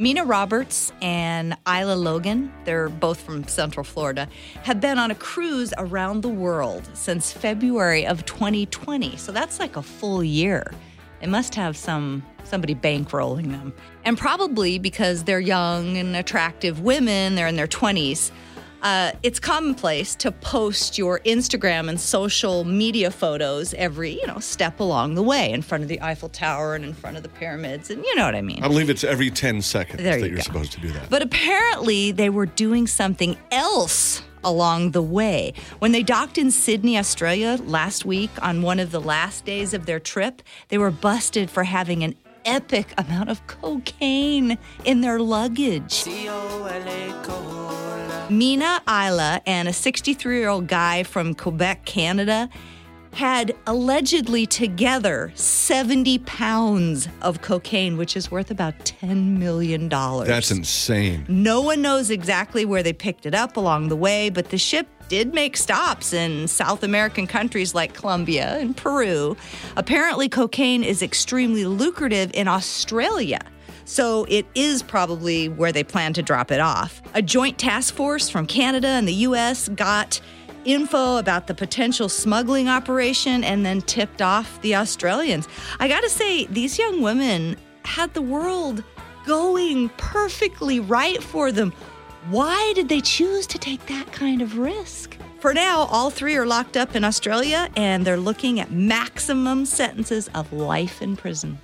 Mina Roberts and Isla Logan, they're both from Central Florida, have been on a cruise around the world since February of 2020. So that's like a full year. They must have some somebody bankrolling them. And probably because they're young and attractive women, they're in their 20s. Uh, it's commonplace to post your Instagram and social media photos every, you know, step along the way in front of the Eiffel Tower and in front of the pyramids, and you know what I mean. I believe it's every 10 seconds There that you you are go. supposed to do that. But apparently, they were doing something else along the way. When they docked in Sydney, Australia last week on one of the last days of their trip, they were busted for having an epic amount of cocaine in their luggage. Mina Isla and a 63 year old guy from Quebec, Canada, had allegedly together 70 pounds of cocaine, which is worth about $10 million. That's insane. No one knows exactly where they picked it up along the way, but the ship did make stops in South American countries like Colombia and Peru. Apparently, cocaine is extremely lucrative in Australia. So it is probably where they plan to drop it off. A joint task force from Canada and the US got info about the potential smuggling operation and then tipped off the Australians. I got to say, these young women had the world going perfectly right for them. Why did they choose to take that kind of risk? For now, all three are locked up in Australia and they're looking at maximum sentences of life in prison.